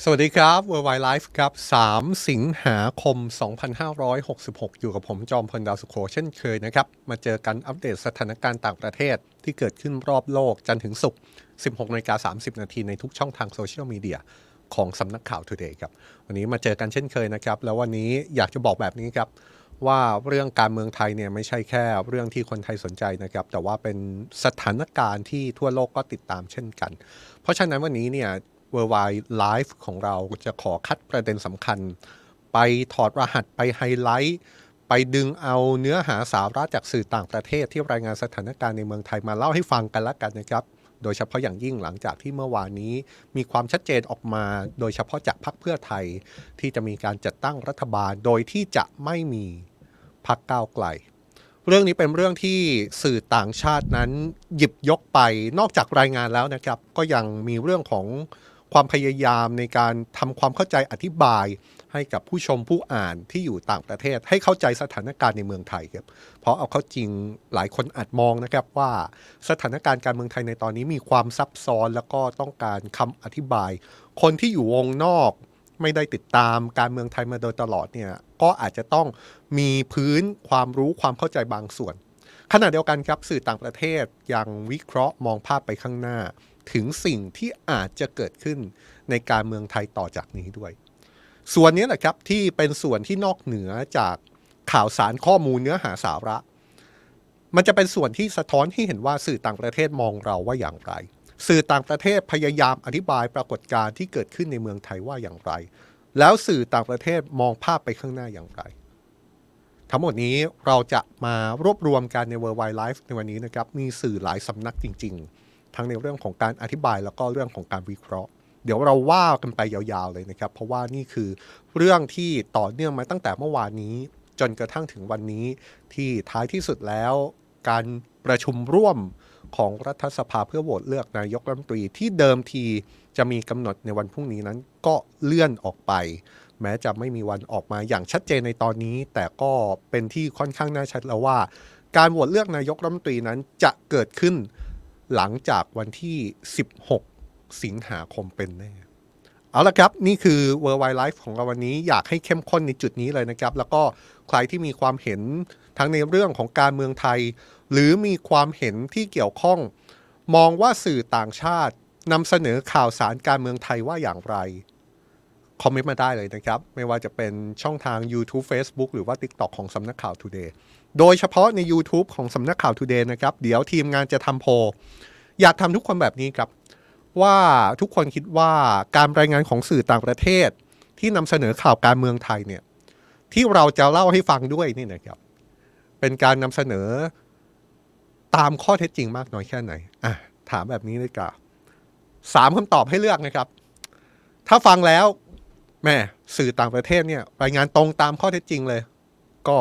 สวัสดีครับ Worldwide Life ครับ 3 สิงหาคม 2566 อยู่กับผมจอมพลดาวสุโขเช่นเคยนะครับ มาเจอกันอัปเดตสถานการณ์ต่างประเทศที่เกิดขึ้นรอบโลกจันถึงศุกร์ 16นกา30 นาทีในทุกช่องทางโซเชียลมีเดียของสำนักข่าว Today ครับ วันนี้มาเจอกันเช่นเคยนะครับ แล้ววันนี้อยากจะบอกแบบนี้ครับ ว่าเรื่องการเมืองไทยเนี่ยไม่ใช่แค่เรื่องที่คนไทยสนใจนะครับ แต่ว่าเป็นสถานการณ์ที่ทั่วโลกก็ติดตามเช่นกัน เพราะฉะนั้นวันนี้เนี่ย Worldwide Live ของเราจะขอคัดประเด็นสำคัญ ไปถอดรหัสไปไฮไลท์ ไปดึงเอาเนื้อหาสาระจากสื่อต่างประเทศที่รายงานสถานการณ์ในเมืองไทยมาเล่าให้ฟังกันละกันนะครับ โดยเฉพาะอย่างยิ่งหลังจากที่เมื่อวานนี้มีความชัดเจนออกมา โดยเฉพาะจากพรรคเพื่อไทย ที่จะมีการจัดตั้งรัฐบาล โดยที่จะไม่มีพรรคก้าวไกลเรื่องนี้เป็นเรื่องที่สื่อต่างชาตินั้นหยิบยกไปนอกจากรายงานแล้วนะครับ ก็ยังมีเรื่องของ ความพยายามในการทำความเข้าใจอธิบายให้กับผู้ชมผู้อ่านที่อยู่ต่างประเทศ ให้เข้าใจสถานการณ์ในเมืองไทยครับเพราะเอาเข้าจริงหลายคนอาจมองนะครับว่าสถานการณ์การเมืองไทยในตอนนี้มีความซับซ้อนแล้วก็ต้องการคำอธิบาย คนที่อยู่วงนอกไม่ได้ติดตามการเมืองไทยมาโดยตลอดเนี่ยก็อาจจะต้องมีพื้นความรู้ความเข้าใจบางส่วนขณะเดียวกันครับสื่อต่างประเทศยังวิเคราะห์มองภาพไปข้างหน้า ถึงสิ่งที่อาจจะเกิดขึ้นในการเมืองไทยต่อจากนี้ด้วย ส่วนนี้แหละครับที่เป็นส่วนที่นอกเหนือจากข่าวสารข้อมูลเนื้อหาสาระ มันจะเป็นส่วนที่สะท้อนให้เห็นว่าสื่อต่างประเทศมองเราว่าอย่างไร สื่อต่างประเทศพยายามอธิบายปรากฏการณ์ที่เกิดขึ้นในเมืองไทยว่าอย่างไร แล้วสื่อต่างประเทศมองภาพไปข้างหน้าอย่างไร ทั้งหมดนี้เราจะมารวบรวมกันใน World Wide Life ในวันนี้นะครับ มีสื่อหลายสำนักจริง ๆ ทั้งในเรื่องของการอธิบายแล้วก็เรื่องของการวิเคราะห์ เดี๋ยวเราว่ากันไปยาวๆเลยนะครับ เพราะว่านี่คือเรื่องที่ต่อเนื่องมาตั้งแต่เมื่อวานนี้ จนกระทั่งถึงวันนี้ ที่ท้ายที่สุดแล้ว การประชุมร่วมของรัฐสภาเพื่อโหวตเลือกนายกรัฐมนตรีที่เดิมทีจะมีกำหนดในวันพรุ่งนี้นั้นก็เลื่อนออกไป แม้จะไม่มีวันออกมาอย่างชัดเจนในตอนนี้ แต่ก็เป็นที่ค่อนข้างน่าชัดแล้วว่า การโหวตเลือกนายกรัฐมนตรีนั้นจะเกิดขึ้น หลังจากวันที่ 16 สิงหาคมเป็นแน่เอาละครับ นี่คือ World Wide Life ของเราวันนี้อยากให้เข้มข้นในจุดนี้เลยนะครับ แล้วก็ใครที่มีความเห็นทั้งในเรื่องของการเมืองไทย หรือมีความเห็นที่เกี่ยวข้อง มองว่าสื่อต่างชาตินำเสนอข่าวสารการเมืองไทยว่าอย่างไร คอมเมนต์มาได้เลยนะครับ ไม่ว่าจะเป็นช่องทาง YouTube Facebook หรือว่า TikTok ของสำนักข่าว Today โดยเฉพาะใน YouTube ของสำนักข่าว Today นะครับ เดี๋ยวทีมงานจะทำโพลอยากทำทุกคนแบบนี้ครับ ว่าทุกคนคิดว่าการรายงานของสื่อต่างประเทศ ที่นำเสนอข่าวการเมืองไทยเนี่ยที่เราจะเล่าให้ฟังด้วยนี่นะครับ เป็นการนำเสนอตามข้อเท็จจริงมากน้อยแค่ไหนอะถามแบบนี้เลยกับสามคำตอบให้เลือกนะครับ ถ้าฟังแล้วแม่สื่อต่างประเทศเนี่ยรายงานตรงตามข้อเท็จจริงเลย ก็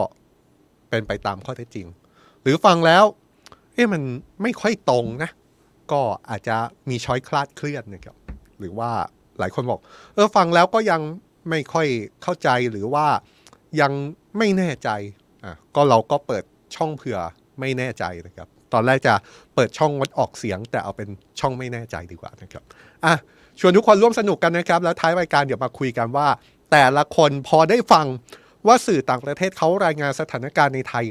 เป็นไปตามข้อเท็จจริง หรือฟังแล้ว เอ๊ะมันไม่ค่อยตรงนะ ก็อาจจะมีช้อยคลาดเคลื่อนนะครับหรือว่าหลายคนบอก เออฟังแล้วก็ยังไม่ค่อยเข้าใจหรือว่ายังไม่แน่ใจอะก็เราก็เปิดช่องเผื่อไม่แน่ใจนะครับ ตอนแรกจะเปิดช่องงดออกเสียง แต่เอาเป็นช่องไม่แน่ใจดีกว่านะครับอะชวนทุกคนร่วมสนุกกันนะครับ แล้วท้ายรายการเดี๋ยวมาคุยกันว่า แต่ละคนพอได้ฟัง ว่าสื่อต่างประเทศเขารายงานสถานการณ์ในไทย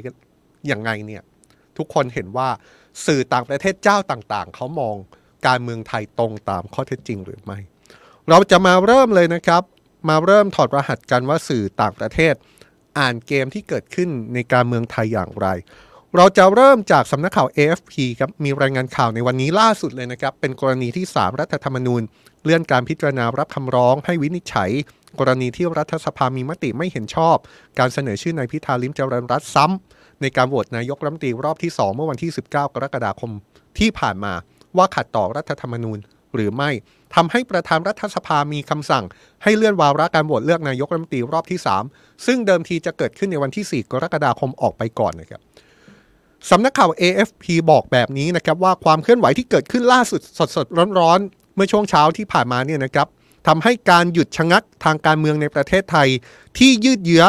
อย่างไงเนี่ยทุกคนเห็นว่าสื่อต่างประเทศเจ้าต่างๆ เขามองการเมืองไทยตรงตามข้อเท็จจริงหรือไม่ เราจะมาเริ่มเลยนะครับ มาเริ่มถอดรหัสกันว่าสื่อต่างประเทศ อ่านเกมที่เกิดขึ้นในการเมืองไทยอย่างไร เราจะเริ่มจากสำนักข่าว AFP ครับมีรายงานข่าวในวันนี้ล่าสุดเลยนะครับ เป็นกรณีที่ 3 รัฐธรรมนูญ เลื่อนการพิจารณารับคำร้องให้วินิจฉัย กรณีที่รัฐสภามีมติไม่เห็นชอบ การเสนอชื่อนายพิธาลิมเจริญรัตน์ซ้ำในการโหวตนายกรัฐมนตรีรอบที่ 2 เมื่อวันที่ 19 กรกฎาคมที่ผ่านมาว่าขัดต่อรัฐธรรมนูญหรือไม่ทำให้ประธานรัฐสภามีคำสั่ง ให้เลื่อนวาระการโหวตเลือกนายกรัฐมนตรีรอบที่ 3 ซึ่งเดิมทีจะเกิดขึ้นในวันที่ 4 กรกฎาคมออกไปก่อนนะครับสำนักข่าว AFP บอกแบบนี้นะครับว่าความเคลื่อนไหวที่เกิดขึ้นล่าสุดสดๆร้อนๆ เมื่อช่วงเช้าที่ผ่านมาเนี่ยนะครับ ทำให้การหยุดชะงักทางการเมืองในประเทศไทย ที่ยืดเยื้อ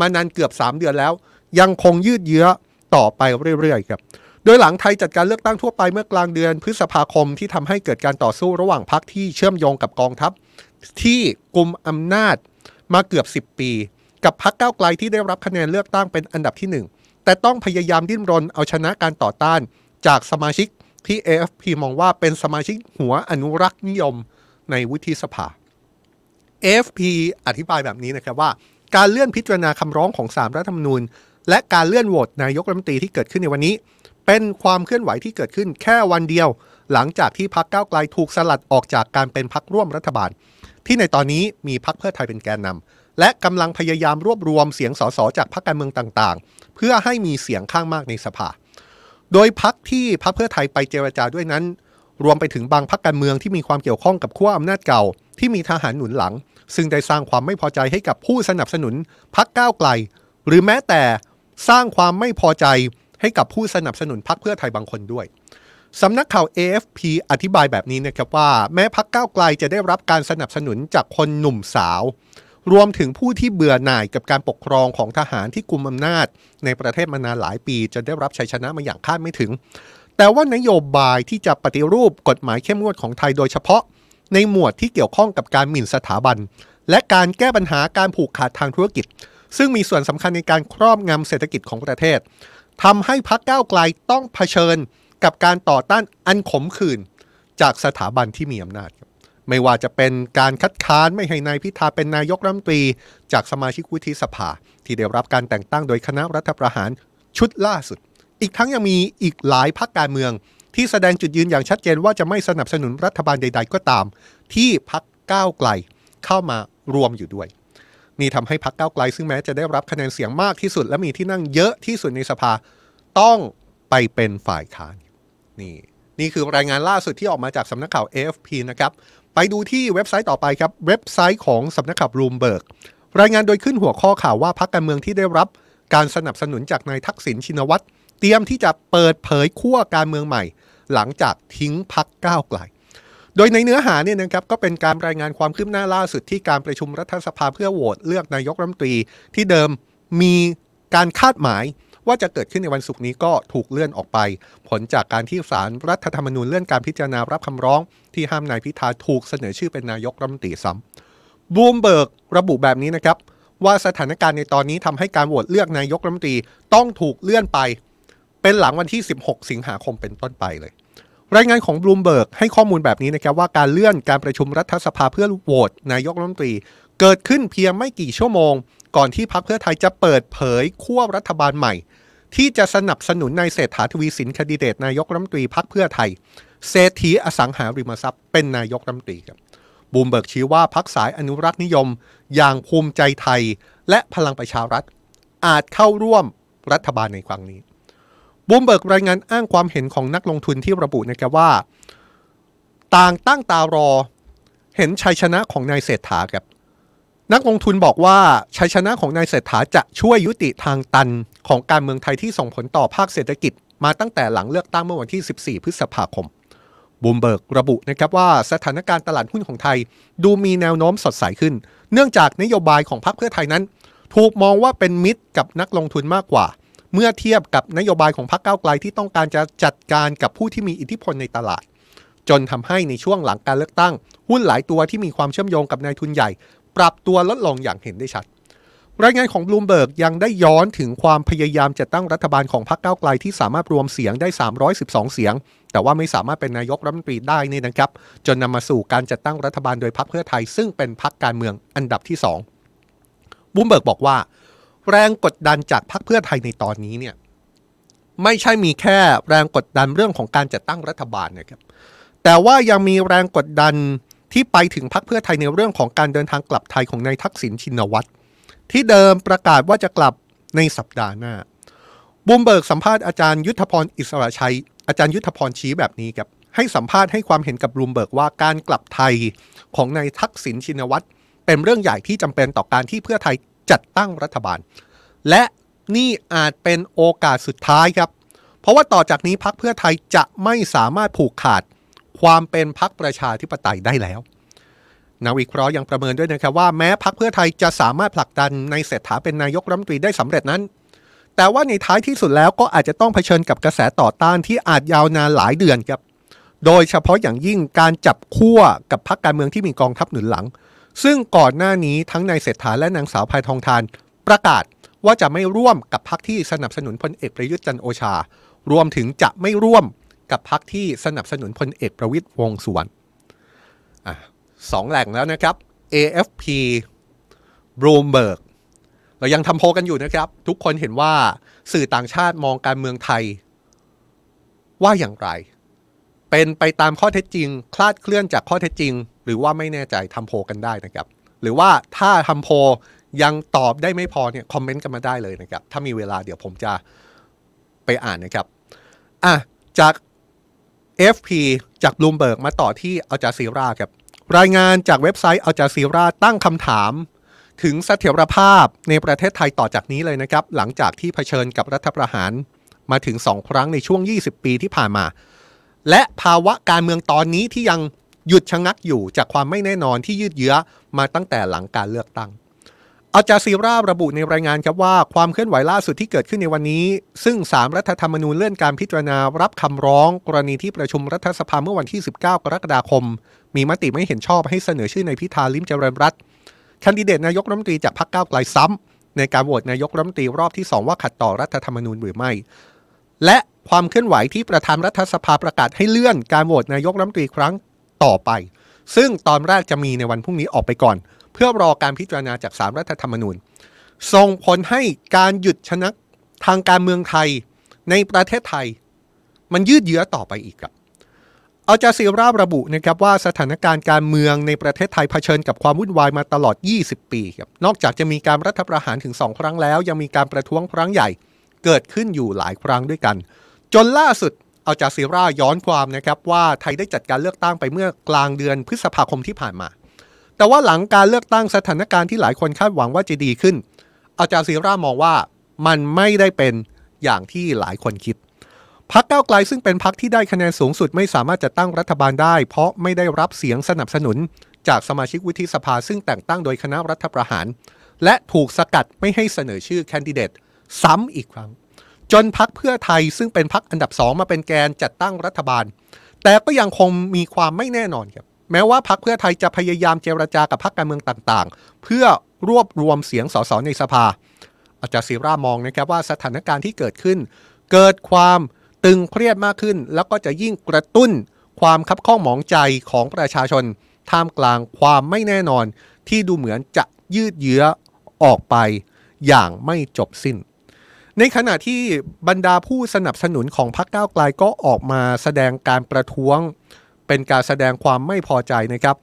มานานเกือบ 3 เดือนแล้ว ยังคงยืดเยื้อต่อไปเรื่อยๆครับโดยหลังไทยจัดการเลือกตั้งทั่วไปเมื่อกลางเดือนพฤษภาคมที่ทำให้เกิดการต่อสู้ระหว่างพรรคที่เชื่อมโยงกับกองทัพ ที่กลุ่มอำนาจมาเกือบ 10 ปี กับพรรคก้าวไกลที่ได้รับคะแนนเลือกตั้งเป็นอันดับที่ 1 แต่ต้องพยายามดิ้นรนเอาชนะการต่อต้าน จากสมาชิกที่ AFP มองว่าเป็นสมาชิกหัวอนุรักษ์นิยม ในวุฒิสภา AFP อธิบายแบบนี้นะครับว่า การเลื่อนพิจารณาคำร้องของสามรัฐธรรมนูญ และการเลื่อนโหวตนายกรัฐมนตรีที่เกิดขึ้นในวันนี้ เป็นความเคลื่อนไหวที่เกิดขึ้นแค่วันเดียว หลังจากที่พรรคก้าไกลถูกสลัดออกจากการเป็นพรรคร่วมรัฐบาล ที่ในตอนนี้มีพรรคเพื่อไทยเป็นแกนนำและกำลังพยายามรวบรวมเสียงสสจากพรรคการเมืองต่างๆ เพื่อให้มีเสียงข้างมากในสภา โดยพรรคที่พรรคเพื่อไทยไปเจรจาด้วยนั้น รวมไปถึงบางพรรคการเมืองที่มีความเกี่ยวข้องกับขั้วอำนาจเก่า ที่มีทหารหนุนหลัง ซึ่งได้สร้างความไม่พอใจให้กับผู้สนับสนุนพรรคก้าวไกล หรือแม้แต่สร้างความไม่พอใจให้กับผู้สนับสนุนพรรคเพื่อไทยบางคนด้วยสำนักข่าว AFP อธิบายแบบนี้นะครับว่า แม้พรรคก้าวไกลจะได้รับการสนับสนุนจากคนหนุ่มสาว รวมถึงผู้ที่เบื่อหน่ายกับการปกครองของทหารที่กุมอำนาจ ในประเทศมานานหลายปี จะได้รับชัยชนะมาอย่างคาดไม่ถึง แต่ว่านโยบายที่จะปฏิรูปกฎหมายเข้มงวดของไทยโดยเฉพาะ ในหมวดที่เกี่ยวข้องกับการหมิ่นสถาบัน และการแก้ปัญหาการผูกขาดทางธุรกิจ ซึ่งมีส่วนสำคัญในการครอบงำเศรษฐกิจของประเทศทำให้พรรคก้าวไกลต้องเผชิญกับการต่อต้านอันขมขื่นจากสถาบันที่มีอำนาจ ไม่ว่าจะเป็นการคัดค้านไม่ให้นายพิธาเป็นนายกรัฐมนตรี จากสมาชิกวุฒิสภา ที่ได้รับการแต่งตั้งโดยคณะรัฐประหารชุดล่าสุด อีกทั้งยังมีอีกหลายพรรคการเมือง ที่แสดงจุดยืนอย่างชัดเจนว่าจะไม่สนับสนุนรัฐบาลใด ๆ ก็ตาม ที่พรรคก้าวไกลเข้ามารวมอยู่ด้วย นี่ทำให้พรรคก้าวไกล ซึ่งแม้จะได้รับคะแนนเสียงมากที่สุด และมีที่นั่งเยอะที่สุดในสภาต้องไปเป็นฝ่ายค้านนี่นี่คือรายงานล่าสุดที่ออกมาจากสำนักข่าว AFP นะครับไปดูที่เว็บไซต์ต่อไปครับเว็บไซต์ของสำนักข่าวบลูมเบิร์กรายงานโดยขึ้นหัวข้อข่าวว่าพรรคการเมืองที่ได้รับ การสนับสนุนจากนายทักษิณชินวัตร เตรียมที่จะเปิดเผยขั้วการเมืองใหม่ หลังจากทิ้งพักก้าวไกล โดยในเนื้อหาเนี่ยนะครับก็เป็นการรายงานความคืบหน้าล่าสุดที่การประชุมรัฐสภาเพื่อโหวตเลือกนายกรัฐมนตรีที่เดิมมีการคาดหมายว่าจะเกิดขึ้นในวันศุกร์นี้ก็ถูกเลื่อนออกไป ผลจากการที่ศาลรรัฐธรรมนูญเลื่อนการพิจารณารับคำร้อง ที่ห้ามนายพิธาถูกเสนอชื่อเป็นนายกรัฐมนตรีซ้บลูมเบิร์กระบุแบบนี้นะครับ ว่าสถานการณ์ในตอนนี้ทำให้การโหวตเลือกนายกรัฐมนตรีต้องถูกเลื่อนไป เป็นหลังวันที่ 16 สิงหาคมเป็นต้นไปเลย รายงานของบลูมเบิร์กให้ข้อมูลแบบนี้นะครับว่าการเลื่อนการประชุมรัฐสภาเพื่อโหวตนายกรัฐมนตรี เกิดขึ้นเพียงไม่กี่ชั่วโมง ก่อนที่พรรคเพื่อไทยจะเปิดเผยขั้วรัฐบาลใหม่ ที่จะสนับสนุนนายเศรษฐาทวีสินแคนดิเดตนายกรัฐมนตรีพรรคเพื่อไทยเศรษฐีอสังหาริมทรัพย์เป็นนายกรัฐมนตรีครับบลูมเบิร์กชี้ว่าพรรคสายอนุรักษ์นิยม อย่างภูมิใจไทย และพลังประชารัฐ อาจเข้าร่วมรัฐบาลในครั้งนี้ บลูมเบิร์กรายงานอ้างความเห็นของนักลงทุนที่ระบุนะครับว่า ต่างตั้งตารอ เห็นชัยชนะของนายเศรษฐาครับนักลงทุนบอกว่าชัยชนะของนายเศรษฐาจะช่วยยุติทางตันของการเมืองไทยที่ส่งผลต่อภาคเศรษฐกิจ มาตั้งแต่หลังเลือกตั้งเมื่อวันที่ 14 พฤษภาคมบูมเบิร์กระบุนะครับว่าสถานการณ์ตลาดหุ้นของไทย ดูมีแนวโน้มสดใสขึ้น เนื่องจากนโยบายของพรรคเพื่อไทยนั้น ถูกมองว่าเป็นมิตรกับนักลงทุนมากกว่า เมื่อเทียบกับนโยบายของพรรคก้าวไกลที่ต้องการจะจัดการกับผู้ที่มีอิทธิพลในตลาด จนทำให้ในช่วงหลังการเลือกตั้ง หุ้นหลายตัวที่มีความเชื่อมโยงกับนายทุนใหญ่ ปรับตัวลดลงอย่างเห็นได้ชัด รายงานของบลูมเบิร์กยังได้ย้อนถึงความพยายามจะตั้งรัฐบาลของพรรคก้าวไกลที่สามารถรวมเสียงได้ 312 เสียง แต่ว่าไม่สามารถเป็นนายกรัฐมนตรีได้นี่นะครับ จนนำมาสู่การจัดตั้งรัฐบาลโดยพรรคเพื่อไทย ซึ่งเป็นพรรคการเมืองอันดับที่2บลูมเบิร์กบอกว่า แรงกดดันจากพรรคเพื่อไทยในตอนนี้เนี่ยไม่ใช่มีแค่แรงกดดันเรื่องของการจัดตั้งรัฐบาลนะครับแต่ว่ายังมีแรงกดดันที่ไปถึงพักเพื่อไทยในเรื่องของการเดินทางกลับไทยของนายทักษิณชินวัตรที่เดิมประกาศว่าจะกลับในสัปดาห์หน้าบูมเบิกสัมภาษณ์อาจารย์ยุทธพรอิสระชัย อาจารย์ยุทธพรชี้แบบนี้ครับให้สัมภาษณ์ให้ความเห็นกับบูมเบิร์กว่าการกลับไทยของนายทักษิณชินวัตรเป็นเรื่องใหญ่ที่จำเป็นต่อการที่เพื่อไทย จัดตั้งรัฐบาล และนี่อาจเป็นโอกาสสุดท้ายครับ เพราะว่าต่อจากนี้พักเพื่อไทยจะไม่สามารถผูกขาดความเป็นพักประชาธิปไตยได้แล้วนักวิเคราะห์ยังประเมินด้วยนะครับว่าแม้พักเพื่อไทยจะสามารถผลักดันในเศรษฐาเป็นนายกรัฐมนตรีได้สำเร็จนั้น แต่ว่าในท้ายที่สุดแล้วก็อาจจะต้องเผชิญกับกระแสต่อต้านที่อาจยาวนานหลายเดือนครับ โดยเฉพาะอย่างยิ่งการจับขั้วกับพรรคการเมืองที่มีกองทัพหนุนหลัง ซึ่งก่อนหน้านี้ทั้งนายเศรษฐาและนางสาวพายทองทานประกาศว่าจะไม่ร่วมกับพรรคที่สนับสนุนพลเอกประยุทธ์จันโอชา รวมถึงจะไม่ร่วมกับพรรคที่สนับสนุนพลเอกประวิตยวงสุวรรณสองแหล่งแล้วนะครับ AFP Bloomberg เรายังทำโพกันอยู่นะครับ ทุกคนเห็นว่าสื่อต่างชาติมองการเมืองไทยว่าอย่างไร เป็นไปตามข้อเท็จจริง คลาดเคลื่อนจากข้อเท็จจริง หรือว่าไม่แน่ใจทำโพกันได้นะครับ หรือว่าถ้าทำโพยังตอบได้ไม่พอเนี่ยคอมเมนต์กันมาได้เลยนะครับ ถ้ามีเวลาเดี๋ยวผมจะไปอ่านนะครับอะจาก FP จากบลูมเบิร์กมาต่อที่อัลจาซีราครับรายงานจากเว็บไซต์อัลจาซีราตั้งคำถาม ถึงเสถียรภาพในประเทศไทยต่อจากนี้เลยนะครับ หลังจากที่เผชิญกับรัฐประหารมาถึง 2 ครั้งในช่วง 20 ปีที่ผ่านมา และภาวะการเมืองตอนนี้ที่ยังหยุดชะงักอยู่จากความไม่แน่นอนที่ยืดเยื้อมาตั้งแต่หลังการเลือกตั้ง อาจาซีราระบุในรายงานครับว่าความเคลื่อนไหวล่าสุดที่เกิดขึ้นในวันนี้ ซึ่งสามรัฐธรรมนูญเลื่อนการพิจารณารับคำร้อง กรณีที่ประชุมรัฐสภาเมื่อวันที่ 19 กรกฎาคม มีมติไม่เห็นชอบให้เสนอชื่อในพิธาลิมเจริญรัตน์แคนดิเดตนายกรัฐมนตรีจากพรรคก้าวไกลซ้ำในการโหวตนายกรัฐมนตรีรอบที่ 2 ว่าขัดต่อรัฐธรรมนูญหรือไม่ และความเคลื่อนไหวที่ประธานรัฐสภาประกาศให้เลื่อนการโหวตนายกรัฐมนตรีครั้งต่อไป ซึ่งตอนแรกจะมีในวันพรุ่งนี้ออกไปก่อน เพื่อรอการพิจารณาจากสามรัฐธรรมนูญ ส่งผลให้การหยุดชนะทางการเมืองไทยในประเทศไทย มันยืดเยื้อต่อไปอีกครับเอาจาซีราระบุนะครับว่าสถานการณ์การเมืองในประเทศไทยเผชิญกับความวุ่นวายมาตลอด 20 ปีครับนอกจากจะมีการรัฐประหารถึง 2 ครั้งแล้ว ยังมีการประท้วงครั้งใหญ่ เกิดขึ้นอยู่หลายครั้งด้วยกัน จนล่าสุดเอาจาซีราย้อนความนะครับว่าไทยได้จัดการเลือกตั้งไปเมื่อกลางเดือนพฤษภาคมที่ผ่านมา แต่ว่าหลังการเลือกตั้งสถานการณ์ที่หลายคนคาดหวังว่าจะดีขึ้น อาจารย์ซีร่ามองว่ามันไม่ได้เป็นอย่างที่หลายคนคิดพักเก้าไกลซึ่งเป็นพักที่ได้คะแนนสูงสุดไม่สามารถจะตั้งรัฐบาลได้ เพราะไม่ได้รับเสียงสนับสนุน จากสมาชิกวุฒิสภาซึ่งแต่งตั้งโดยคณะรัฐประหาร และถูกสกัดไม่ให้เสนอชื่อแคนดิเดต ซ้ำอีกครั้ง จนพักเพื่อไทยซึ่งเป็นพักอันดับสองมาเป็นแกนจัดตั้งรัฐบาล แต่ก็ยังคงมีความไม่แน่นอนครับแม้ว่าพักเพื่อไทยจะพยายามเจรจากับพักการเมืองต่างๆ เพื่อรวบรวมเสียงสสในสภา อาจารย์ศิรามองนะครับว่าสถานการณ์ที่เกิดขึ้น เกิดความตึงเครียดมากขึ้น แล้วก็จะยิ่งกระตุ้นความคับข้องหมองใจของประชาชน ท่ามกลางความไม่แน่นอนที่ดูเหมือนจะยืดเยื้อออกไปอย่างไม่จบสิ้น ในขณะที่บรรดาผู้สนับสนุนของพรรคก้าวไกลก็ออกมาแสดงการประท้วง เป็นการแสดงความไม่พอใจนะครับ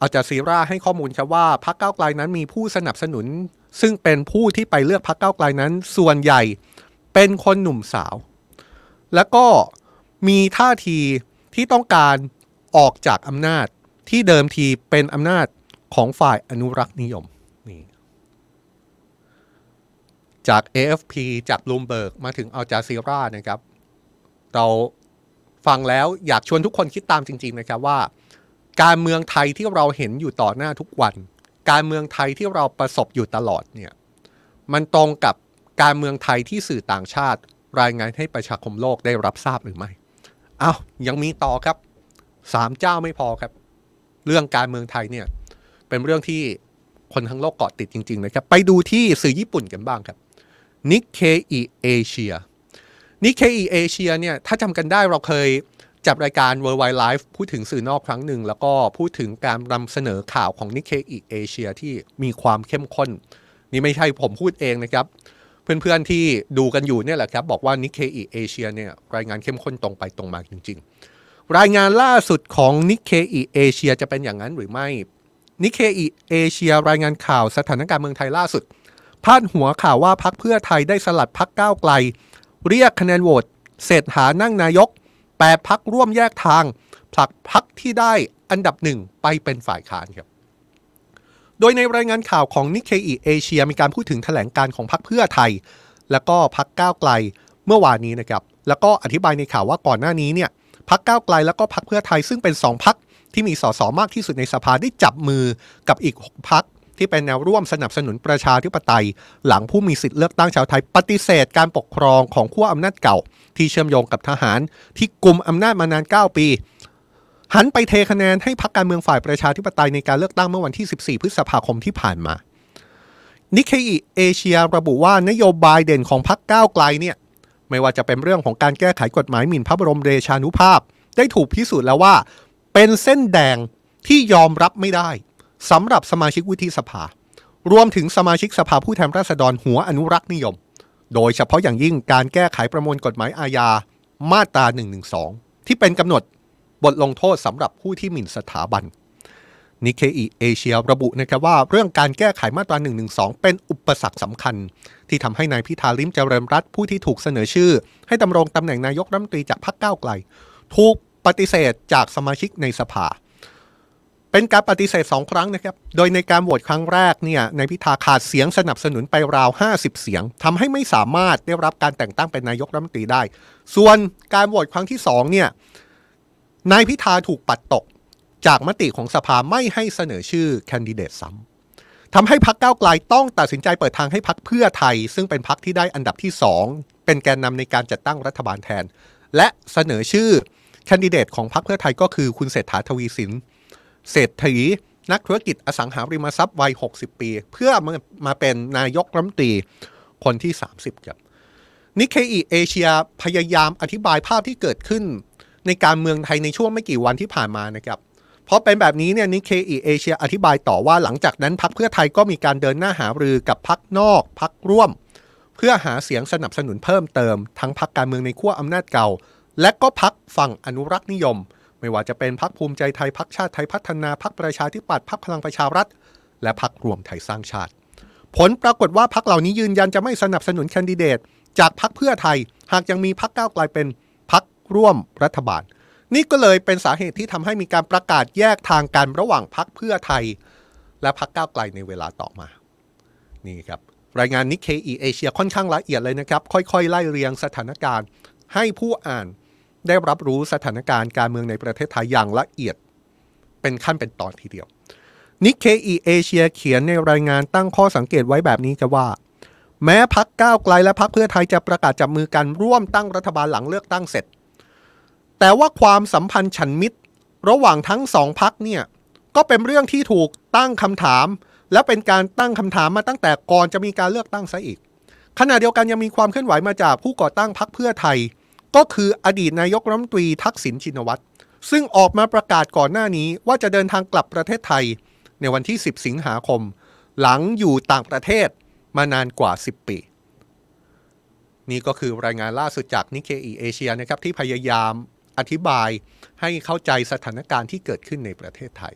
อาจารย์ซีราให้ข้อมูลครับว่าพรรคก้าวไกลนั้นมีผู้สนับสนุน ซึ่งเป็นผู้ที่ไปเลือกพรรคก้าวไกลนั้น ส่วนใหญ่เป็นคนหนุ่มสาว แล้วก็มีท่าทีที่ต้องการออกจากอำนาจที่เดิมทีเป็นอำนาจของฝ่ายอนุรักษ์นิยมนี่ จาก AFP จากลูมเบิร์กมาถึงอัลจาซีรานะครับ เราฟังแล้วอยากชวนทุกคนคิดตามจริง ๆ นะครับว่า การเมืองไทยที่เราเห็นอยู่ต่อหน้าทุกวัน การเมืองไทยที่เราประสบอยู่ตลอดเนี่ยมันตรงกับการเมืองไทยที่สื่อต่างชาติรายงานให้ประชาคมโลกได้รับทราบหรือไม่เอ้าายังมีต่อครับสามเจ้าไม่พอครับ เรื่องการเมืองไทยเนี่ยเป็นเรื่องที่คนทั้งโลกเกาะติดจริง ๆ นะครับ ไปดูที่สื่อญี่ปุ่นกันบ้างครับ Nikkei Asia Nikkei Asia เนี่ยถ้าจำกันได้เราเคยจับรายการ World Wide Life พูดถึงสื่อนอกครั้งหนึ่ง แล้วก็พูดถึงการนำเสนอข่าวของ Nikkei Asia ที่มีความเข้มข้น นี่ไม่ใช่ผมพูดเองนะครับ เพื่อนๆที่ดูกันอยู่เนี่ยแหละครับ บอกว่า Nikkei Asia เนี่ยรายงานเข้มข้นตรงไปตรงมาจริง ๆ รายงานล่าสุดของ Nikkei Asia จะเป็นอย่างนั้นหรือไม่ Nikkei Asia รายงานข่าวสถานการณ์เมืองไทยล่าสุด พาดหัวข่าวว่าพรรคเพื่อไทยได้สลัดพรรคก้าวไกล เรียกคะแนนโหวตเศรษฐานั่งนายกแปดพรรคร่วมแยกทาง ผลักพรรคที่ได้อันดับหนึ่งไปเป็นฝ่ายค้านครับ โดยในรายงานข่าวของนิเคอีเอเชียมีการพูดถึงแถลงการของพรรคเพื่อไทย แล้วก็พรรคก้าวไกลเมื่อวานนี้นะครับ แล้วก็อธิบายในข่าวว่าก่อนหน้านี้เนี่ยพรรคก้าวไกลแล้วก็พรรคเพื่อไทยซึ่งเป็นสองพรรคที่มีสสมากที่สุดในสภาได้จับมือกับอีกหกพรรค ที่เป็นแนวร่วมสนับสนุนประชาธิปไตย หลังผู้มีสิทธิ์เลือกตั้งชาวไทยปฏิเสธการปกครองของขั้วอำนาจเก่า ที่เชื่อมโยงกับทหาร ที่กลุ่มอำนาจมานาน 9 ปี หันไปเทคะแนนให้พรรคการเมืองฝ่ายประชาธิปไตยในการเลือกตั้งเมื่อวันที่ 14 พฤษภาคมที่ผ่านมานิเคอิเอเชียระบุว่านโยบายเด่นของพรรคก้าวไกลเนี่ยไม่ว่าจะเป็นเรื่องของการแก้ไขกฎหมายหมิ่นพระบรมเดชานุภาพ ได้ถูกพิสูจน์แล้วว่า เป็นเส้นแดงที่ยอมรับไม่ได้ สำหรับสมาชิกวุฒิสภา รวมถึงสมาชิกสภาผู้แทนราษฎรหัวอนุรักษ์นิยม โดยเฉพาะอย่างยิ่งการแก้ไขประมวลกฎหมายอาญามาตรา 112 ที่เป็นกำหนดบทลงโทษสำหรับผู้ที่หมิ่นสถาบันนิเคอิเอเชียระบุนะครับว่าเรื่องการแก้ไขมาตรา 112 เป็นอุปสรรคสำคัญ ที่ทำให้นายพิธาลิมเจริญรัตผู้ที่ถูกเสนอชื่อ ให้ดำรงตำแหน่งนายกรัฐมนตรีจากพรรคก้าวไกล ถูกปฏิเสธจากสมาชิกในสภา เป็นการปฏิเสธสองครั้งนะครับ โดยในการโหวตครั้งแรกเนี่ยนายพิธาขาดเสียงสนับสนุนไปราว 50 เสียงทำให้ไม่สามารถได้รับการแต่งตั้งเป็นนายกรัฐมนตรีได้ ส่วนการโหวตครั้งที่สองเนี่ยนายพิธาถูกปัดตก จากมติของสภาไม่ให้เสนอชื่อแคนดิเดตซ้ำทำให้พักก้าวไกลต้องตัดสินใจเปิดทางให้พักเพื่อไทย ซึ่งเป็นพักที่ได้อันดับที่สองเป็นแกนนำในการจัดตั้งรัฐบาลแทน และเสนอชื่อแคนดิเดตของพรรคเพื่อไทยก็คือคุณเศรษฐาทวีสิน เศรษฐีนักธุรกิจอสังหาริมทรัพย์วัย 60 ปี เพื่อมามาเป็นนายกรัฐมนตรีคนที่ 30ครับ Nikkei Asia พยายามอธิบายภาพที่เกิดขึ้น ในการเมืองไทยในช่วงไม่กี่วันที่ผ่านมานะครับเพราะเป็นแบบนี้เนี่ย Nikkei Asia อธิบายต่อว่าหลังจากนั้นพรรคเพื่อไทยก็มีการเดินหน้าหารือกับพรรคนอกพรรคร่วม เพื่อหาเสียงสนับสนุนเพิ่มเติม ทั้งพรรคการเมืองในขั้วอำนาจเก่า และก็พรรคฝั่งอนุรักษ์นิยม ไม่ว่าจะเป็นพรรคภูมิใจไทยพรรคชาติไทยพัฒนาพรรคประชาธิปัตย์พรรคพลังประชารัฐ และพรรครวมไทยสร้างชาติ ผลปรากฏว่าพรรคเหล่านี้ยืนยันจะไม่สนับสนุนแคนดิเดต จากพรรคเพื่อไทย หากยังมีพรรคก้าวไกลเป็นพรรคร่วมรัฐบาล นี่ก็เลยเป็นสาเหตุที่ทำให้มีการประกาศแยกทางกันระหว่างพรรคเพื่อไทย และพรรคก้าวไกลในเวลาต่อมา นี่ครับรายงานนิเคอีเอเชียค่อนข้างละเอียดเลยนะครับ ค่อยๆ ไล่เรียงสถานการณ์ ให้ผู้อ่าน ได้รับรู้สถานการณ์การเมืองในประเทศไทยอย่างละเอียด เป็นขั้นเป็นตอนทีเดียวนิเคอีเอเชียเขียนในรายงานตั้งข้อสังเกตไว้แบบนี้ครับว่า แม้พักก้าวไกลและพักเพื่อไทยจะประกาศจับมือกันร่วมตั้งรัฐบาลหลังเลือกตั้งเสร็จ แต่ว่าความสัมพันธ์ฉันมิตร ระหว่างทั้งสองพักเนี่ยก็เป็นเรื่องที่ถูกตั้งคำถาม และเป็นการตั้งคำถามมาตั้งแต่ก่อนจะมีการเลือกตั้งซะอีก ขณะเดียวกันยังมีความเคลื่อนไหวมาจากผู้ก่อตั้งพักเพื่อไทย ก็คืออดีตนายกรัฐมนตรีทักษิณชินวัตร ซึ่งออกมาประกาศก่อนหน้านี้ว่าจะเดินทางกลับประเทศไทยในวันที่ 10 สิงหาคม หลังอยู่ต่างประเทศมานานกว่า 10 ปี นี่ก็คือรายงานล่าสุดจากนิเคอีเอเชียนะครับที่พยายามอธิบายให้เข้าใจสถานการณ์ที่เกิดขึ้นในประเทศไทย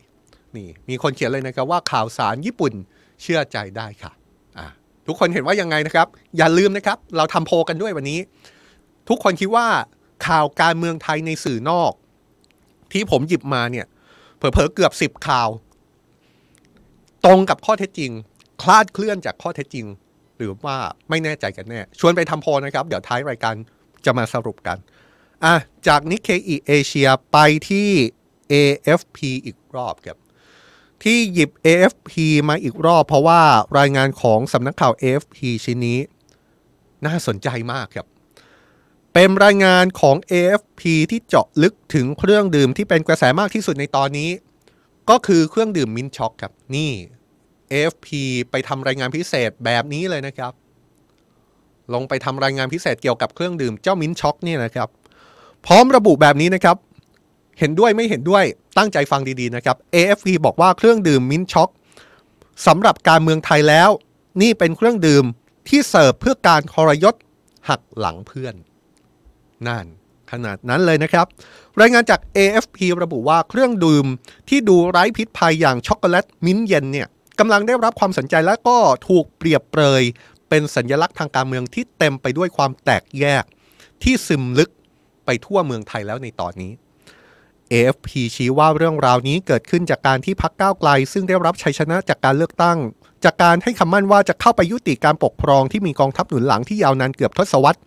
นี่มีคนเขียนเลยนะครับว่าข่าวสารญี่ปุ่นเชื่อใจได้ค่ะอะทุกคนเห็นว่ายังไงนะครับ อย่าลืมนะครับ เราทำโพลกันด้วยวันนี้ ทุกคนคิดว่าข่าวการเมืองไทยในสื่อนอก ที่ผมหยิบมาเนี่ยเผลอๆเกือบสิบข่าว ตรงกับข้อเท็จจริง คลาดเคลื่อนจากข้อเท็จจริง หรือว่าไม่แน่ใจกันแน่ ชวนไปทำโพลนะครับ เดี๋ยวท้ายรายการจะมาสรุปกันอะจากนิเคอีเอเชียไปที่ AFP อีกรอบครับที่หยิบ AFP มาอีกรอบ เพราะว่ารายงานของสำนักข่าว AFP ชิ้นนี้ น่าสนใจมากครับ เป็นรายงานของ AFP ที่เจาะลึกถึงเครื่องดื่มที่เป็นกระแสมากที่สุดในตอนนี้ ก็คือเครื่องดื่มมินช็อกครับ นี่ AFP ไปทำรายงานพิเศษแบบนี้เลยนะครับ ลงไปทำรายงานพิเศษเกี่ยวกับเครื่องดื่มเจ้ามินช็อกนี่นะครับ พร้อมระบุแบบนี้นะครับ เห็นด้วยไม่เห็นด้วยตั้งใจฟังดีๆนะครับ AFP บอกว่าเครื่องดื่มมินช็อกสำหรับการเมืองไทยแล้ว นี่เป็นเครื่องดื่มที่เสิร์ฟเพื่อการทรยศหักหลังเพื่อน นั่นขนาดนั้นเลยนะครับ รายงานจาก AFP ระบุว่าเครื่องดื่มที่ดูไร้พิษภัยอย่างช็อกโกแลตมิ้นเย็นเนี่ยกำลังได้รับความสนใจและก็ถูกเปรียบเปรย เป็นสัญลักษณ์ทางการเมืองที่เต็มไปด้วยความแตกแยก ที่ซึมลึกไปทั่วเมืองไทยแล้วในตอนนี้ AFP ชี้ว่าเรื่องราวนี้เกิดขึ้นจากการที่พักก้าวไกล ซึ่งได้รับชัยชนะจากการเลือกตั้ง จากการให้คำมั่นว่าจะเข้าไปยุติการปกครองที่มีกองทัพหนุนหลังที่ยาวนานเกือบทศวรรษ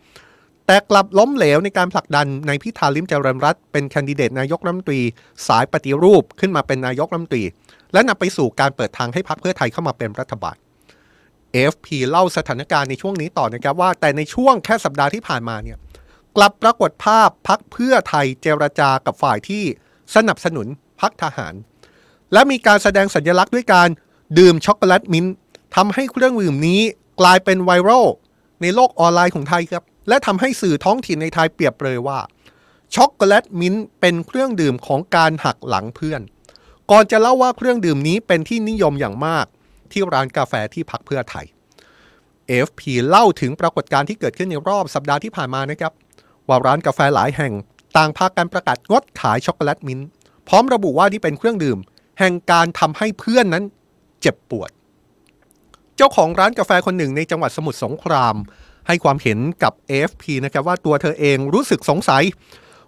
แต่กลับล้มเหลวในการผลักดันในพิธาลิมเจริญรัตเป็นแคนดิเดตนายกรัฐมนตรี สายปฏิรูปขึ้นมาเป็นนายกรัฐมนตรี และนำไปสู่การเปิดทางให้พรรคเพื่อไทยเข้ามาเป็นรัฐบาล AFP เล่าสถานการณ์ในช่วงนี้ต่อนะครับว่า แต่ในช่วงแค่สัปดาห์ที่ผ่านมาเนี่ยกลับปรากฏภาพพักเพื่อไทยเจรจากับฝ่ายที่สนับสนุนพรรคทหาร และมีการแสดงสัญลักษณ์ด้วยการดื่มช็อกโกแลตมิ้นท์ทำให้เครื่องดื่มนี้กลายเป็นไวรัลในโลกออนไลน์ของไทยครับ และทำให้สื่อท้องถิ่นในไทยเปรียบเปรยว่า ช็อกโกแลตมิ้นท์เป็นเครื่องดื่มของการหักหลังเพื่อน ก่อนจะเล่าว่าเครื่องดื่มนี้เป็นที่นิยมอย่างมาก ที่ร้านกาแฟที่พักเพื่อไทย AFP เล่าถึงปรากฏการณ์ที่เกิดขึ้นในรอบสัปดาห์ที่ผ่านมานะครับ ว่าร้านกาแฟหลายแห่งต่างพากันประกาศงดขายช็อกโกแลตมิ้นท์พร้อมระบุว่านี่เป็นเครื่องดื่ม แห่งการทำให้เพื่อนนั้นเจ็บปวด เจ้าของร้านกาแฟคนหนึ่งในจังหวัดสมุทรสงคราม ให้ความเห็นกับ AFP นะครับว่าตัวเธอเองรู้สึกสงสัย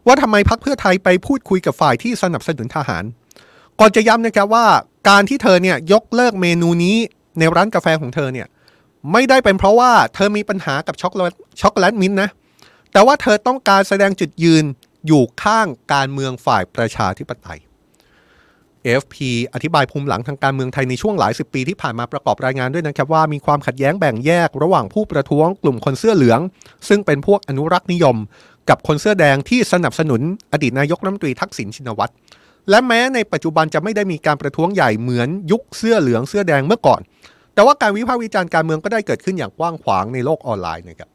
ว่าทำไมพรรคเพื่อไทยไปพูดคุยกับฝ่ายที่สนับสนุนทหาร ก่อนจะย้ำนะครับว่าการที่เธอเนี่ยยกเลิกเมนูนี้ในร้านกาแฟของเธอเนี่ยไม่ได้เป็นเพราะว่าเธอมีปัญหากับช็อกโกแลตช็อกโกแลตมิ้นต์นะแต่ว่าเธอต้องการแสดงจุดยืนอยู่ข้างการเมืองฝ่ายประชาธิปไตย AFP อธิบายภูมิหลังทางการเมืองไทยในช่วงหลายสิบปีที่ผ่านมาประกอบรายงานด้วยนะครับว่ามีความขัดแย้งแบ่งแยกระหว่างผู้ประท้วงกลุ่มคนเสื้อเหลือง ซึ่งเป็นพวกอนุรักษ์นิยม กับคนเสื้อแดงที่สนับสนุน อดีตนายกรัฐมนตรีทักษิณชินวัตรและแม้ในปัจจุบันจะไม่ได้มีการประท้วงใหญ่เหมือนยุคเสื้อเหลืองเสื้อแดงเมื่อก่อน แต่ว่าการวิพากษ์วิจารณ์การเมืองก็ได้เกิดขึ้นอย่างกว้างขวางในโลกออนไลน์นะครับ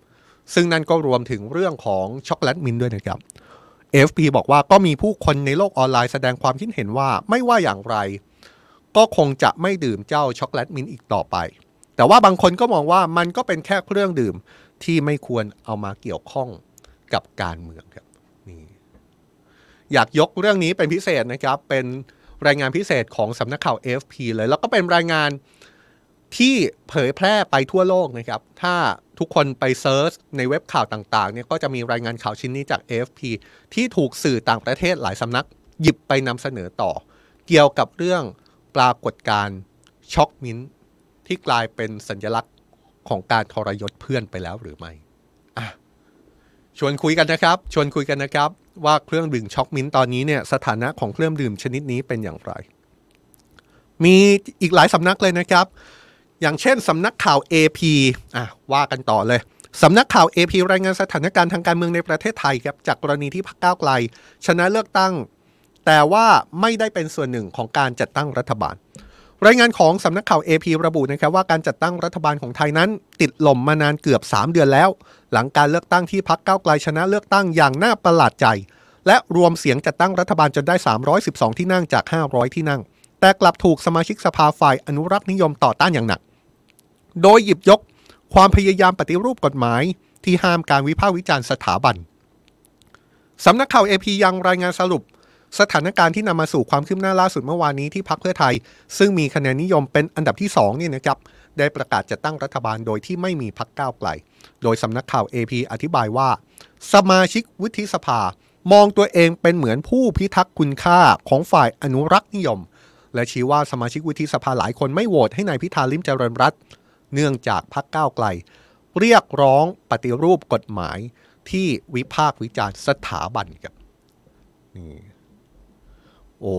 ซึ่งนั่นก็รวมถึงเรื่องของช็อกโกแลตมินท์ด้วยนะครับ FP บอกว่าก็มีผู้คนในโลกออนไลน์แสดงความคิดเห็นว่าไม่ว่าอย่างไร ก็คงจะไม่ดื่มเจ้าช็อกโกแลตมินท์อีกต่อไป แต่ว่าบางคนก็มองว่ามันก็เป็นแค่เครื่องดื่มที่ไม่ควรเอามาเกี่ยวข้องกับการเมืองครับนี่อยากยกเรื่องนี้เป็นพิเศษนะครับ เป็นรายงานพิเศษของสำนักข่าว AFP เลย แล้วก็เป็นรายงานที่เผยแพร่ไปทั่วโลกนะครับ ถ้า ทุกคนไปเซิร์ชในเว็บข่าวต่างๆเนี่ยก็จะมีรายงานข่าวชิ้นนี้จาก AFP ที่ถูกสื่อต่างประเทศหลายสำนักหยิบไปนำเสนอต่อ เกี่ยวกับเรื่องปรากฏการณ์ช็อกมิ้นที่กลายเป็นสัญลักษณ์ของการทรยศเพื่อนไปแล้วหรือไม่ชวนคุยกันนะครับ ชวนคุยกันนะครับ ว่าเครื่องดื่มช็อกมิ้นตอนนี้เนี่ยสถานะของเครื่องดื่มชนิดนี้เป็นอย่างไร มีอีกหลายสำนักเลยนะครับ อย่างเช่นสำนักข่าว AP อะว่ากันต่อเลยสำนักข่าว AP รายงานสถานการณ์ทางการเมืองในประเทศไทยครับจากกรณีที่พรรคก้าวไกล ชนะเลือกตั้ง แต่ว่าไม่ได้เป็นส่วนหนึ่งของการจัดตั้งรัฐบาล รายงานของสำนักข่าว AP ระบุนะครับว่าการจัดตั้งรัฐบาลของไทยนั้น ติดลมมานานเกือบ 3 เดือนแล้ว หลังการเลือกตั้งที่พรรคก้าวไกลชนะเลือกตั้งอย่างน่าประหลาดใจ และรวมเสียงจัดตั้งรัฐบาลจนได้ 312 ที่นั่งจาก 500 ที่นั่ง แต่กลับถูกสมาชิกสภาฝ่ายอนุรักษ์นิยมต่อต้านอย่างหนัก โดยหยิบยกความพยายามปฏิรูปกฎหมาย ที่ห้ามการวิพากษ์วิจารณ์สถาบันสำนักข่าว AP ยังรายงานสรุป สถานการณ์ที่นำมาสู่ความคืบหน้าล่าสุดเมื่อวานนี้ที่พรรคเพื่อไทย ซึ่งมีคะแนนนิยมเป็นอันดับที่2เนี่ยนะครับได้ประกาศจัดตั้งรัฐบาลโดยที่ไม่มีพรรคก้าวไกล โดยสำนักข่าว AP อธิบายว่า สมาชิกวุฒิสภา มองตัวเองเป็นเหมือนผู้พิทักษ์คุณค่าของฝ่ายอนุรักษ์นิยม และชี้ว่าสมาชิกวุฒิสภาหลายคนไม่โหวตให้นายพิธาลิมเจริญรัตน์ เนื่องจากพรรคก้าวไกล เรียกร้องปฏิรูปกฎหมายที่วิพากษ์วิจารณ์สถาบันครับนี่โอ้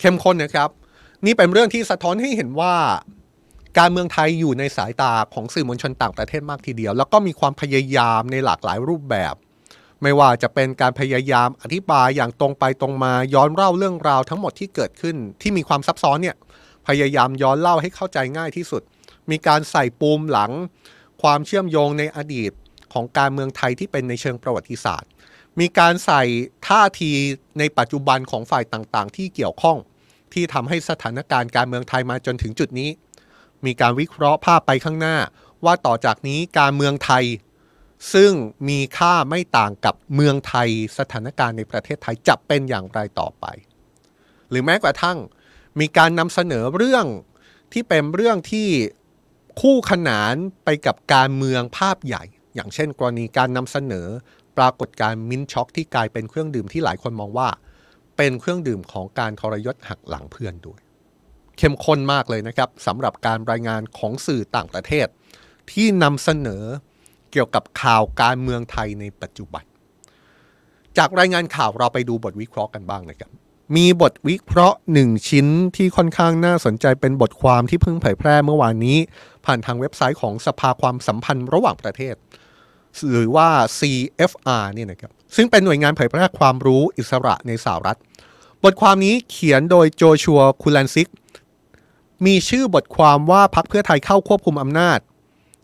เข้มข้นนะครับ นี่เป็นเรื่องที่สะท้อนให้เห็นว่า การเมืองไทยอยู่ในสายตาของสื่อมวลชนต่างประเทศมากทีเดียว แล้วก็มีความพยายามในหลากหลายรูปแบบ ไม่ว่าจะเป็นการพยายามอธิบายอย่างตรงไปตรงมาย้อนเล่าเรื่องราวทั้งหมดที่เกิดขึ้นที่มีความซับซ้อนเนี่ยพยายามย้อนเล่าให้เข้าใจง่ายที่สุด มีการใส่ปูมหลัง ความเชื่อมโยงในอดีตของการเมืองไทยที่เป็นในเชิงประวัติศาสตร์ มีการใส่ท่าทีในปัจจุบันของฝ่ายต่างๆ ที่เกี่ยวข้อง ที่ทำให้สถานการณ์การเมืองไทยมาจนถึงจุดนี้ มีการวิเคราะห์ภาพไปข้างหน้า ว่าต่อจากนี้การเมืองไทย ซึ่งมีค่าไม่ต่างกับเมืองไทย สถานการณ์ในประเทศไทยจะเป็นอย่างไรต่อไป หรือแม้กระทั่งมีการนำเสนอเรื่องที่เป็นเรื่องที่ คู่ขนานไปกับการเมืองภาพใหญ่ อย่างเช่น กรณีการนำเสนอ ปรากฏการ์มิ้นช็อกที่กลายเป็นเครื่องดื่มที่หลายคนมองว่า เป็นเครื่องดื่มของการทรยศหักหลังเพื่อนด้วย เข้มข้นมากเลยนะครับสำหรับการรายงานของสื่อต่างประเทศ ที่นำเสนอเกี่ยวกับข่าวการเมืองไทยในปัจจุบัน จากรายงานข่าวเราไปดูบทวิเคราะห์กันบ้างนะครับ มีบทวิเคราะห์หนึ่งชิ้นที่ค่อนข้างน่าสนใจเป็นบทความที่เพิ่งเผยแพร่เมื่อวานนี้ ผ่านทางเว็บไซต์ของสภาความสัมพันธ์ระหว่างประเทศ หรือว่า CFR เนี่ยนะครับซึ่งเป็นหน่วยงานเผยแพร่ความรู้อิสระในสหรัฐ บทความนี้เขียนโดยโจชัวคูลันซิก มีชื่อบทความว่าพักเพื่อไทยเข้าควบคุมอำนาจ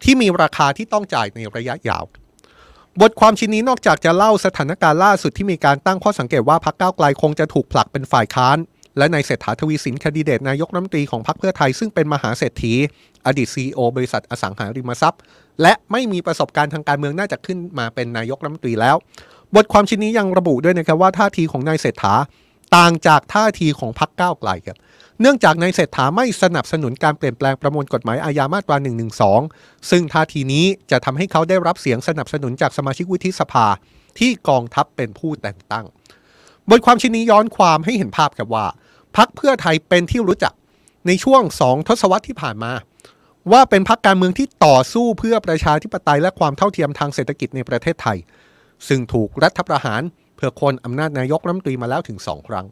ที่มีราคาที่ต้องจ่ายในระยะยาว บทความชิ้นนี้นอกจากจะเล่าสถานการณ์ล่าสุดที่มีการตั้งข้อสังเกตว่าพักก้าวไกลคงจะถูกผลักเป็นฝ่ายค้าน และในเศรษฐาทวีสินคดิเดตนายกรัฐมนตรีของพรรคเพื่อไทยซึ่งเป็นมหาเศรษฐี อดีตซีอบริษัทอสังหาริมทรัพย์ และไม่มีประสบการณ์ทางการเมืองน่าจะขึ้นมาเป็นนายกรัฐมนตรีแล้ว บทความชิ้นนี้ยังระบุด้วยนะครับว่าท่าทีของนายเศรษฐาต่างจากท่าทีของพรรคก้าวไกลครับ เนื่องจากนายเศรษฐาไม่สนับสนุนการเปลี่ยนแปลงประมวลกฎหมายอาญามาตรา 112 ซึ่งท่าทีนี้จะทำให้เขาได้รับเสียงสนับสนุนจากสมาชิกวุฒิสภา ที่กองทัพเป็นผู้แต่งตั้ง บทความชิ้นนี้ย้อนความให้เห็นภาพครับว่าพรรคเพื่อไทยเป็นที่รู้จักในช่วงสองทศวรรษที่ผ่านมา ว่าเป็นพรรคการเมืองที่ต่อสู้เพื่อประชาธิปไตยและความเท่าเทียมทางเศรษฐกิจในประเทศไทย ซึ่งถูกรัฐประหารเพื่อคนอำนาจนายกรัฐมนตรีมาแล้วถึงสองครั้ง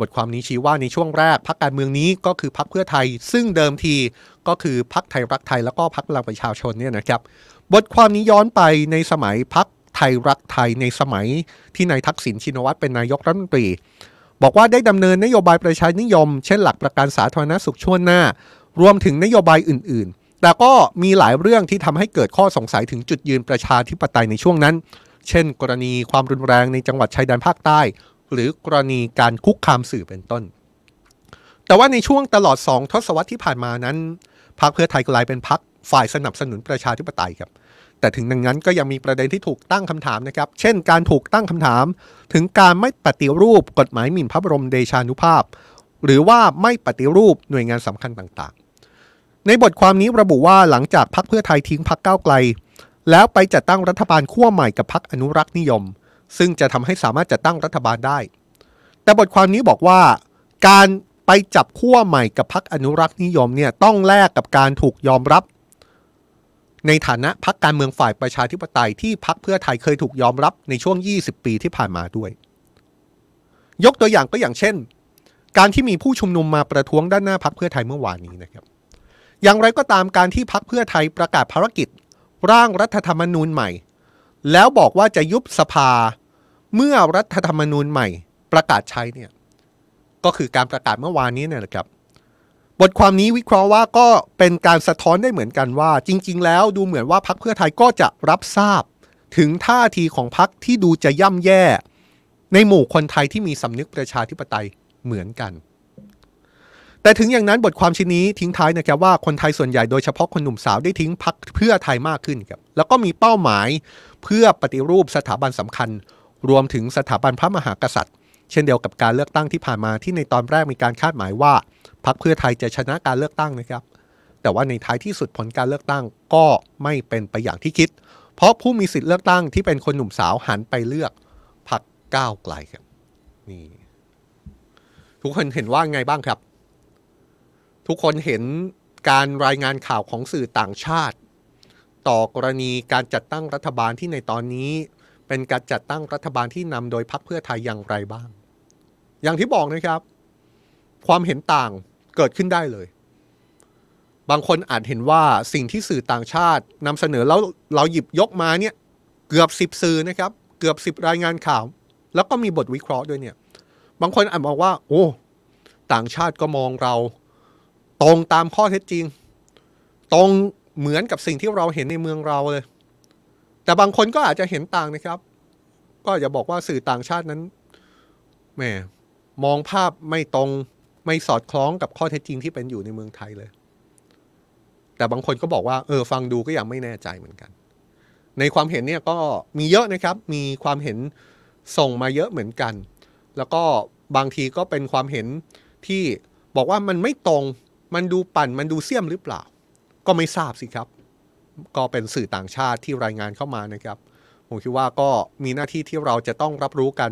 บทความนี้ชี้ว่าในช่วงแรกพรรคการเมืองนี้ก็คือพรรคเพื่อไทย ซึ่งเดิมทีก็คือพรรคไทยรักไทยแล้วก็พรรคพลังประชาชนเนี่ยนะครับ บทความนี้ย้อนไปในสมัยพรรคไทยรักไทยในสมัยที่นายทักษิณชินวัตรเป็นนายกรัฐมนตรี บอกว่าได้ดำเนินนโยบายประชานิยม เช่นหลักประกันสาธารณสุขช่วงหน้า รวมถึงนโยบายอื่น ๆ แต่ก็มีหลายเรื่องที่ทำให้เกิดข้อสงสัยถึงจุดยืนประชาธิปไตยในช่วงนั้น เช่น กรณีความรุนแรงในจังหวัดชายแดนภาคใต้ หรือกรณีการคุกคามสื่อเป็นต้น แต่ว่าในช่วงตลอดสองทศวรรษที่ผ่านมานั้นพรรคเพื่อไทยกลายเป็นพรรคฝ่ายสนับสนุนประชาธิปไตยครับ แต่ถึงดังนั้นก็ยังมีประเด็นที่ถูกตั้งคำถามนะครับ เช่น การถูกตั้งคำถาม ถึงการไม่ปฏิรูปกฎหมายหมิ่นพระบรมเดชานุภาพ หรือว่าไม่ปฏิรูปหน่วยงานสำคัญต่างๆ ในบทความนี้ระบุว่าหลังจากพรรคเพื่อไทยทิ้งพรรคก้าวไกล แล้วไปจัดตั้งรัฐบาลขั้วใหม่กับพรรคอนุรักษ์นิยม ซึ่งจะทำให้สามารถจัดตั้งรัฐบาลได้ แต่บทความนี้บอกว่าการไปจับขั้วใหม่กับพรรคอนุรักษ์นิยมเนี่ยต้องแลกกับการถูกยอมรับ ในฐานะพรรคการเมืองฝ่ายประชาธิปไตยที่พรรคเพื่อไทยเคยถูกยอมรับในช่วง 20 ปีที่ผ่านมาด้วย ยกตัวอย่างก็อย่างเช่น การที่มีผู้ชุมนุมมาประท้วงด้านหน้าพรรคเพื่อไทยเมื่อวานนี้นะครับ อย่างไรก็ตามการที่พรรคเพื่อไทยประกาศภารกิจ ร่างรัฐธรรมนูญใหม่ แล้วบอกว่าจะยุบสภา เมื่อรัฐธรรมนูญใหม่ประกาศใช้เนี่ยก็คือการประกาศเมื่อวานนี้เนี่ยแหละครับ บทความนี้วิเคราะห์ว่าก็เป็นการสะท้อนได้เหมือนกันว่า จริง ๆ แล้วดูเหมือนว่าพรรคเพื่อไทยก็จะรับทราบ ถึงท่าทีของพรรคที่ดูจะย่ำแย่ ในหมู่คนไทยที่มีสำนึกประชาธิปไตยเหมือนกัน แต่ถึงอย่างนั้นบทความชิ้นนี้ทิ้งท้ายนะครับว่าคนไทยส่วนใหญ่โดยเฉพาะคนหนุ่มสาวได้ทิ้งพรรคเพื่อไทยมากขึ้นครับแล้วก็มีเป้าหมายเพื่อปฏิรูปสถาบันสำคัญ รวมถึงสถาบันพระมหากษัตริย์ เช่นเดียวกับการเลือกตั้งที่ผ่านมาที่ในตอนแรกมีการคาดหมายว่าพรรคเพื่อไทยจะชนะการเลือกตั้งนะครับ แต่ว่าในท้ายที่สุดผลการเลือกตั้งก็ไม่เป็นไปอย่างที่คิด เพราะผู้มีสิทธิ์เลือกตั้งที่เป็นคนหนุ่มสาวหันไปเลือกพรรคก้าวไกลครับนี่ทุกคนเห็นว่าไงบ้างครับ ทุกคนเห็นการรายงานข่าวของสื่อต่างชาติ ต่อกรณีการจัดตั้งรัฐบาลที่ในตอนนี้ เป็นการจัดตั้งรัฐบาลที่นำโดยพรรคเพื่อไทยอย่างไรบ้าง อย่างที่บอกนะครับ ความเห็นต่างเกิดขึ้นได้เลย บางคนอาจเห็นว่าสิ่งที่สื่อต่างชาตินำเสนอแล้วเราหยิบยกมาเนี่ยเกือบสิบสื่อนะครับ เกือบสิบรายงานข่าว แล้วก็มีบทวิเคราะห์ด้วยเนี่ย บางคนอาจบอกว่า โอ้ ต่างชาติก็มองเรา ตรงตามข้อเท็จจริง ตรงเหมือนกับสิ่งที่เราเห็นในเมืองเราเลย แต่บางคนก็อาจจะเห็นต่างนะครับ ก็อย่าบอกว่าสื่อต่างชาตินั้นแหมมองภาพไม่ตรงไม่สอดคล้องกับข้อเท็จจริงที่เป็นอยู่ในเมืองไทยเลย แต่บางคนก็บอกว่า เออ ฟังดูก็ยังไม่แน่ใจเหมือนกัน ในความเห็นเนี่ยก็มีเยอะนะครับ มีความเห็นส่งมาเยอะเหมือนกัน แล้วก็บางทีก็เป็นความเห็นที่บอกว่ามันไม่ตรง มันดูปั่น มันดูเสี่ยมหรือเปล่า ก็ไม่ทราบสิครับ ก็เป็นสื่อต่างชาติที่รายงานเข้ามานะครับ ผมคิดว่าก็มีหน้าที่ที่เราจะต้องรับรู้กัน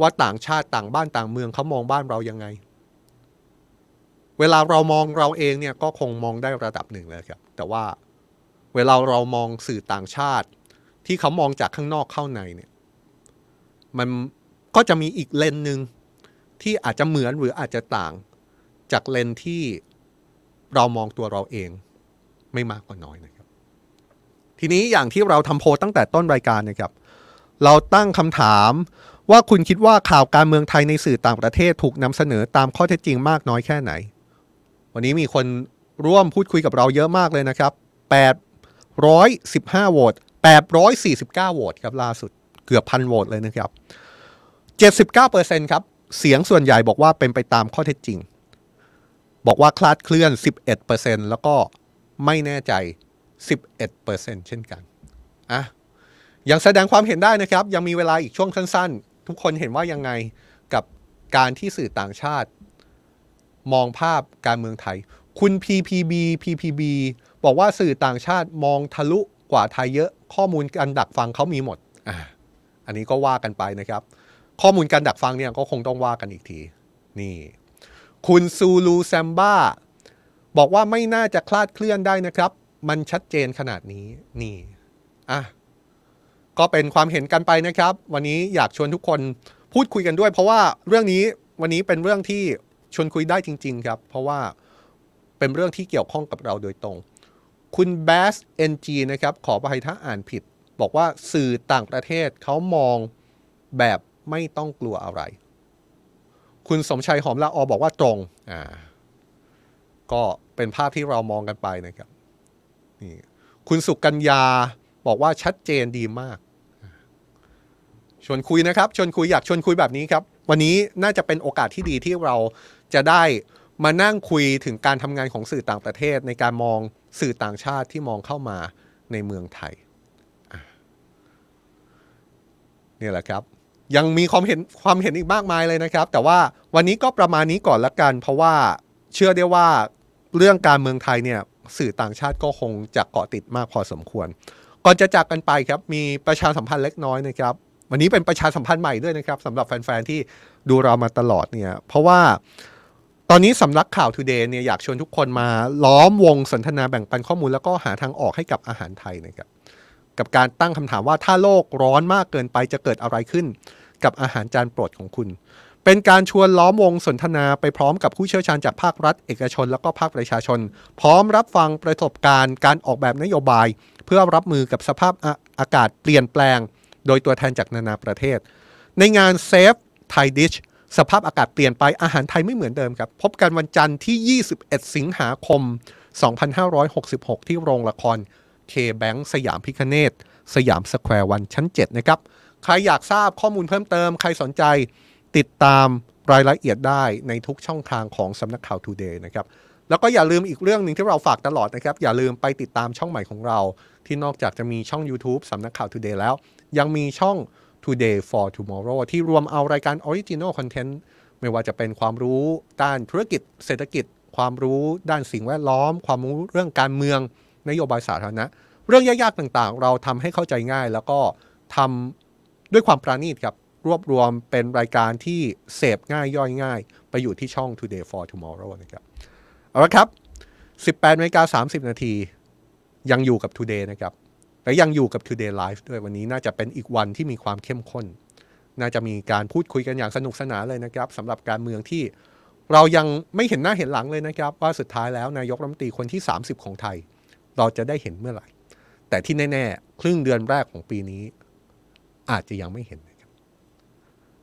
ว่าต่างชาติต่างบ้านต่างเมืองเขามองบ้านเรายังไง เวลาเรามองเราเองเนี่ยก็คงมองได้ระดับหนึ่งเลยครับ แต่ว่าเวลาเรามองสื่อต่างชาติ ที่เขามองจากข้างนอกเข้าในเนี่ย มันก็จะมีอีกเลนหนึ่งที่อาจจะเหมือนหรืออาจจะต่างจากเลนที่เรามองตัวเราเองไม่มากกว่าน้อยนะครับ ทีนี้อย่างที่เราทำโพลตั้งแต่ต้นรายการนะครับ เราตั้งคำถามว่าคุณคิดว่าข่าวการเมืองไทยในสื่อต่างประเทศถูกนำเสนอตามข้อเท็จจริงมากน้อยแค่ไหน วันนี้มีคนร่วมพูดคุยกับเราเยอะมากเลยนะครับ 815โหวต849โหวตครับล่าสุดเกือบพันโหวตเลยนะครับ 79%ครับ เสียงส่วนใหญ่บอกว่าเป็นไปตามข้อเท็จจริง บอกว่าคลาดเคลื่อน 11%แล้วก็ไม่แน่ใจ 11%เช่นกันอะยังแสดงความเห็นได้นะครับ ยังมีเวลาอีกช่วงสั้น ๆ ทุกคนเห็นว่ายังไงกับการที่สื่อต่างชาติ มองภาพการเมืองไทย คุณ PPB PPB บอกว่าสื่อต่างชาติมองทะลุกว่าไทยเยอะ ข้อมูลการดักฟังเขามีหมดอะอันนี้ก็ว่ากันไปนะครับ ข้อมูลการดักฟังเนี่ยก็คงต้องว่ากันอีกที นี่ คุณซูลูแซมบ้าบอกว่าไม่น่าจะคลาดเคลื่อนได้นะครับ มันชัดเจนขนาดนี้นี่อะก็เป็นความเห็นกันไปนะครับ วันนี้อยากชวนทุกคนพูดคุยกันด้วย เพราะว่าเรื่องนี้วันนี้เป็นเรื่องที่ชวนคุยได้จริง ๆ ครับ เพราะว่าเป็นเรื่องที่เกี่ยวข้องกับเราโดยตรง คุณแบสเอ็นจีนะครับ ขออภัยถ้าอ่านผิด บอกว่าสื่อต่างประเทศเขามองแบบไม่ต้องกลัวอะไร คุณสมชัยหอมละออบอกว่าตรงอ่าก็เป็นภาพที่เรามองกันไปนะครับ นี่คุณสุกัญญาบอกว่าชัดเจนดีมาก ชวนคุยนะครับ ชวนคุยอยากชวนคุยแบบนี้ครับ วันนี้น่าจะเป็นโอกาสที่ดีที่เราจะได้มานั่งคุยถึงการทำงานของสื่อต่างประเทศ ในการมองสื่อต่างชาติที่มองเข้ามาในเมืองไทยนี่แหละครับยังมีความเห็นความเห็นอีกมากมายเลยนะครับ แต่ว่าวันนี้ก็ประมาณนี้ก่อนละกัน เพราะว่าเชื่อได้ว่าเรื่องการเมืองไทยเนี่ย สื่อต่างชาติก็คงจะเกาะติดมากพอสมควร ก่อนจะจากกันไปครับมีประชาสัมพันธ์เล็กน้อยนะครับ วันนี้เป็นประชาสัมพันธ์ใหม่ด้วยนะครับสำหรับแฟนๆที่ดูเรามาตลอดเนี่ยเพราะว่าตอนนี้สำนักข่าว Today เนี่ยอยากชวนทุกคนมาล้อมวงสนทนาแบ่งปันข้อมูล แล้วก็หาทางออกให้กับอาหารไทยนะครับกับการตั้งคำถามว่าถ้าโลกร้อนมากเกินไปจะเกิดอะไรขึ้น กับอาหารจานโปรดของคุณ เป็นการชวนล้อมวงสนทนาไปพร้อมกับผู้เชี่ยวชาญจากภาครัฐ เอกชน แล้วก็ภาคประชาชน พร้อมรับฟังประสบการณ์การออกแบบนโยบาย เพื่อรับมือกับสภาพอาอากาศเปลี่ยนแปลง โดยตัวแทนจากนานาประเทศ ในงาน Save Thai Dish สภาพอากาศเปลี่ยนไปอาหารไทยไม่เหมือนเดิมครับ พบกันวันจันทร์ที่ 21 สิงหาคม 2566 ที่โรงละคร KBank สยามพิฆเนศ สยามสแควร์วันชั้น 7 นะครับ ใครอยากทราบข้อมูลเพิ่มเติม ใครสนใจ ติดตามรายละเอียดได้ในทุกช่องทางของสำนักข่าว Today นะครับแล้วก็อย่าลืมอีกเรื่องหนึ่งที่เราฝากตลอดนะครับ อย่าลืมไปติดตามช่องใหม่ของเรา ที่นอกจากจะมีช่อง YouTube สำนักข่าว Today แล้ว ยังมีช่อง Today for Tomorrow ที่รวมเอารายการ Original Content ไม่ว่าจะเป็นความรู้ด้านธุรกิจ เศรษฐกิจ ความรู้ด้านสิ่งแวดล้อม ความรู้เรื่องการเมือง นโยบายสาธารณะ เรื่องยากๆต่างๆ เราทำให้เข้าใจง่าย แล้วก็ทำด้วยความปราณีตครับ รวบรวมเป็นรายการที่เสพง่ายย่อยง่าย ไปอยู่ที่ช่อง Today for Tomorrow นะครับ เอาละครับ 18นาฬิกา30 นาที ยังอยู่กับ Today นะครับ และยังอยู่กับ Today Live ด้วยวันนี้น่าจะเป็นอีกวันที่มีความเข้มข้น น่าจะมีการพูดคุยกันอย่างสนุกสนานเลยนะครับสำหรับการเมืองที่เรายังไม่เห็นหน้าเห็นหลังเลยนะครับ ว่าสุดท้ายแล้วนายกรัฐมนตรีคนที่ 30 ของไทย เราจะได้เห็นเมื่อไหร่ แต่ที่แน่ ๆ ครึ่งเดือนแรกของปีนี้ อาจจะยังไม่เห็น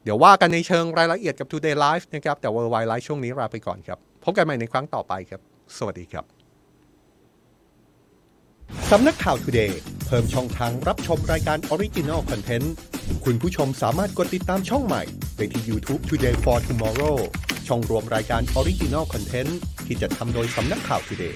เดี๋ยวว่ากันในเชิงรายละเอียดกับ Today Live นะครับ แต่ Worldwide Live ช่วงนี้ลาไปก่อนครับ พบกันใหม่ในครั้งต่อไปครับ สวัสดีครับ สำนักข่าว Today เพิ่มช่องทางรับชมรายการ Original Content คุณผู้ชมสามารถกดติดตามช่องใหม่ได้ที่ YouTube Today for Tomorrow ช่องรวมรายการ Original Content ที่จะทำโดยสำนักข่าว Today